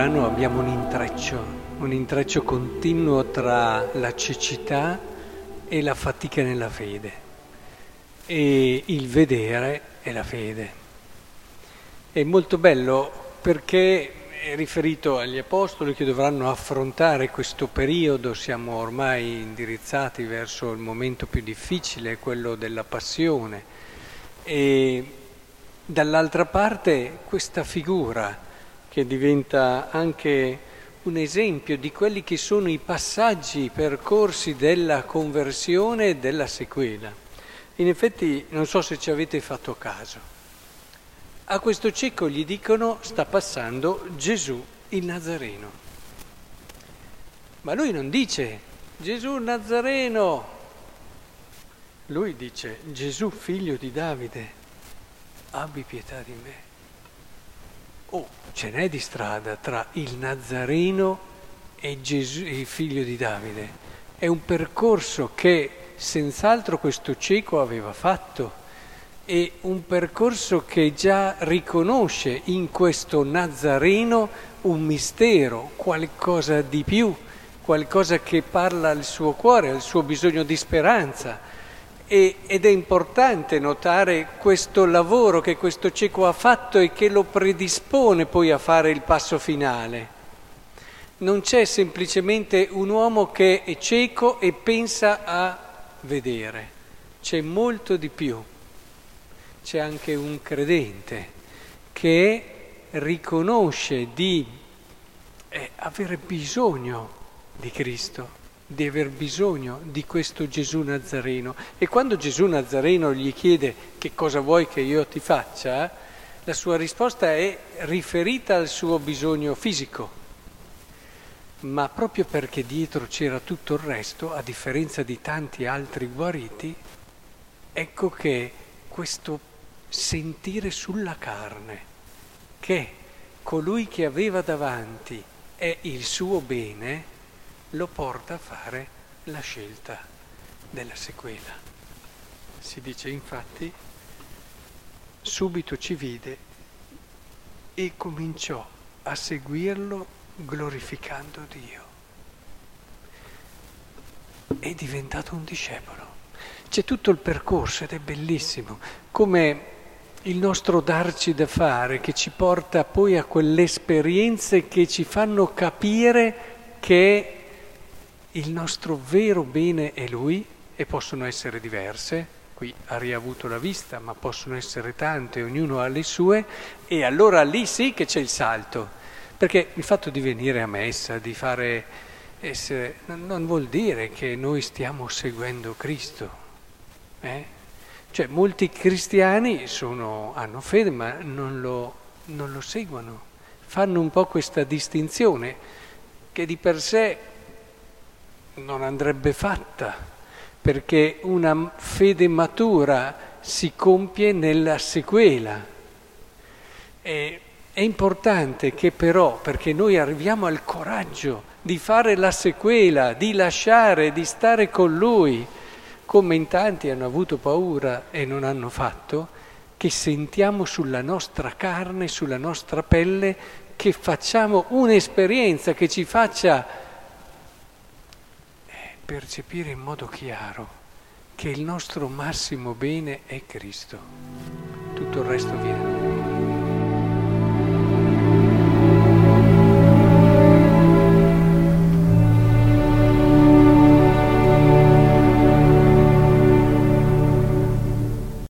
umano abbiamo un intreccio, un intreccio continuo tra la cecità e la fatica nella fede e il vedere e la fede. È molto bello perché è riferito agli apostoli che dovranno affrontare questo periodo, siamo ormai indirizzati verso il momento più difficile, quello della passione, e dall'altra parte questa figura che diventa anche un esempio di quelli che sono i passaggi, percorsi della conversione e della sequela. In effetti non so se ci avete fatto caso. A questo cieco gli dicono sta passando Gesù il Nazareno. Ma lui non dice Gesù Nazareno, lui dice Gesù figlio di Davide, abbi pietà di me. Oh, ce n'è di strada tra il Nazareno e Gesù, il figlio di Davide. È un percorso che senz'altro questo cieco aveva fatto è un percorso che già riconosce in questo Nazareno un mistero, qualcosa di più, qualcosa che parla al suo cuore, al suo bisogno di speranza. E, ed è importante notare questo lavoro che questo cieco ha fatto e che lo predispone poi a fare il passo finale. Non c'è semplicemente un uomo che è cieco e pensa a vedere, c'è molto di più. C'è anche un credente che riconosce di eh, avere bisogno di Cristo, di aver bisogno di questo Gesù Nazareno. E quando Gesù Nazareno gli chiede che cosa vuoi che io ti faccia, la sua risposta è riferita al suo bisogno fisico. Ma proprio perché dietro c'era tutto il resto, a differenza di tanti altri guariti, ecco che questo sentire sulla carne che colui che aveva davanti è il suo bene, lo porta a fare la scelta della sequela. Si dice infatti, subito ci vide e cominciò a seguirlo glorificando Dio. È diventato un discepolo. C'è tutto il percorso ed è bellissimo, come il nostro darci da fare che ci porta poi a quelle esperienze che ci fanno capire che il nostro vero bene è Lui e possono essere diverse. Qui ha riavuto la vista, ma possono essere tante, ognuno ha le sue, e allora lì sì che c'è il salto, perché il fatto di venire a messa, di fare essere, non vuol dire che noi stiamo seguendo Cristo. Eh? Cioè molti cristiani sono, hanno fede ma non lo, non lo seguono, fanno un po' questa distinzione che di per sé non andrebbe fatta, perché una fede matura si compie nella sequela. E, è importante che però, perché noi arriviamo al coraggio di fare la sequela, di lasciare, di stare con Lui, come in tanti hanno avuto paura e non hanno fatto, che sentiamo sulla nostra carne, sulla nostra pelle, che facciamo un'esperienza che ci faccia percepire in modo chiaro che il nostro massimo bene è Cristo. Tutto il resto viene.